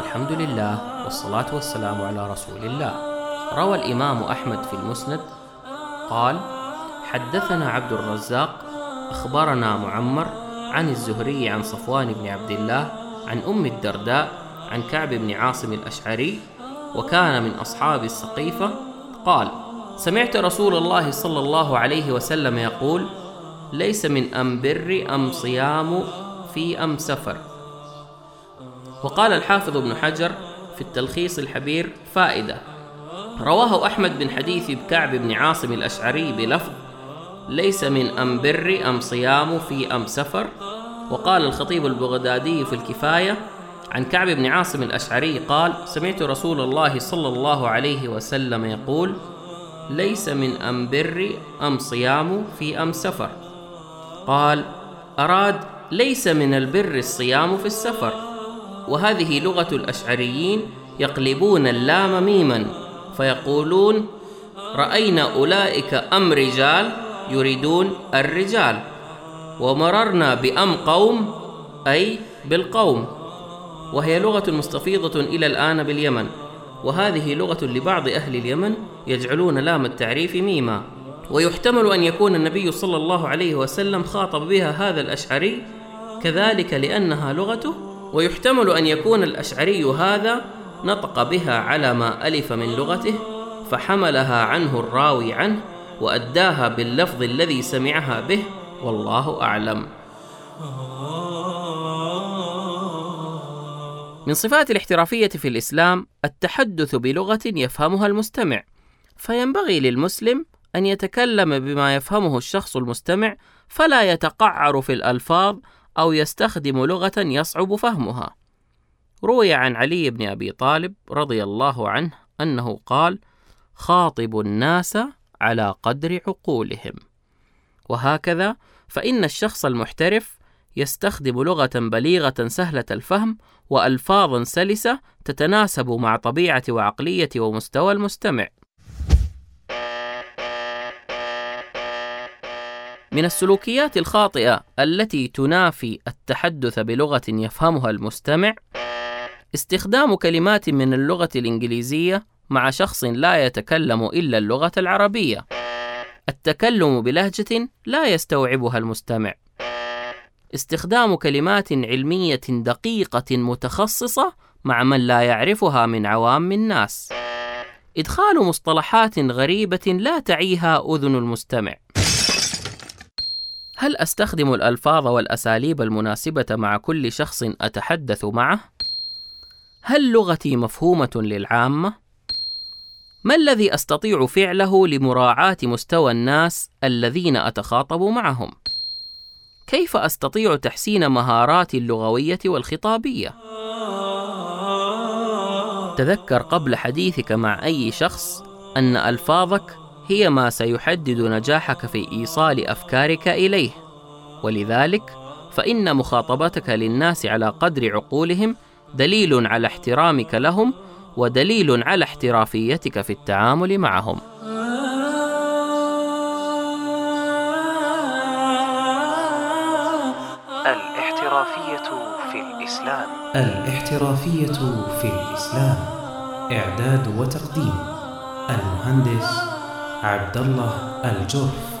الحمد لله والصلاة والسلام على رسول الله. روى الإمام أحمد في المسند قال حدثنا عبد الرزاق أخبرنا معمر عن الزهري عن صفوان بن عبد الله عن أم الدرداء عن كعب بن عاصم الأشعري وكان من أصحاب السقيفة قال سمعت رسول الله صلى الله عليه وسلم يقول ليس من أم بر أم صيام في أم سفر. وقال الحافظ ابن حجر في التلخيص الحبير فائدة رواه أحمد من حديث كعب بن عاصم الأشعري بلفظ ليس من أم بر أم صيام في أم سفر وقال الخطيب البغدادي في الكفاية عن كعب بن عاصم الأشعري قال سمعت رسول الله صلى الله عليه وسلم يقول ليس من أم بر أم صيام في أم سفر. قال أراد ليس من البر الصيام في السفر. وهذه لغة الأشعريين يقلبون اللام ميما فيقولون رأينا أولئك أم رجال يريدون الرجال ومررنا بأم قوم أي بالقوم. وهي لغة مستفيضة إلى الآن باليمن وهذه لغة لبعض أهل اليمن يجعلون لام التعريف ميما. ويحتمل أن يكون النبي صلى الله عليه وسلم خاطب بها هذا الأشعري كذلك لأنها لغته ويحتمل أن يكون الأشعري هذا نطق بها على ما ألف من لغته فحملها عنه الراوي عنه وأداها باللفظ الذي سمعها به والله أعلم. من صفات الاحترافية في الإسلام التحدث بلغة يفهمها المستمع. فينبغي للمسلم أن يتكلم بما يفهمه الشخص المستمع فلا يتقعر في الألفاظ أو يستخدم لغة يصعب فهمها. روي عن علي بن أبي طالب رضي الله عنه أنه قال: خاطب الناس على قدر عقولهم. وهكذا فإن الشخص المحترف يستخدم لغة بليغة سهلة الفهم وألفاظ سلسة تتناسب مع طبيعة وعقلية ومستوى المستمع. من السلوكيات الخاطئة التي تنافي التحدث بلغة يفهمها المستمع استخدام كلمات من اللغة الإنجليزية مع شخص لا يتكلم إلا اللغة العربية. التكلم بلهجة لا يستوعبها المستمع. استخدام كلمات علمية دقيقة متخصصة مع من لا يعرفها من عوام الناس. إدخال مصطلحات غريبة لا تعيها أذن المستمع. هل أستخدم الألفاظ والأساليب المناسبة مع كل شخص أتحدث معه؟ هل لغتي مفهومة للعامة؟ ما الذي أستطيع فعله لمراعاة مستوى الناس الذين أتخاطب معهم؟ كيف أستطيع تحسين مهاراتي اللغوية والخطابية؟ تذكر قبل حديثك مع أي شخص أن ألفاظك هي ما سيحدد نجاحك في إيصال أفكارك إليه. ولذلك فإن مخاطبتك للناس على قدر عقولهم دليل على احترامك لهم ودليل على احترافيتك في التعامل معهم. الاحترافية في الإسلام. الاحترافية في الإسلام. إعداد وتقديم. المهندس عبد الله الجرف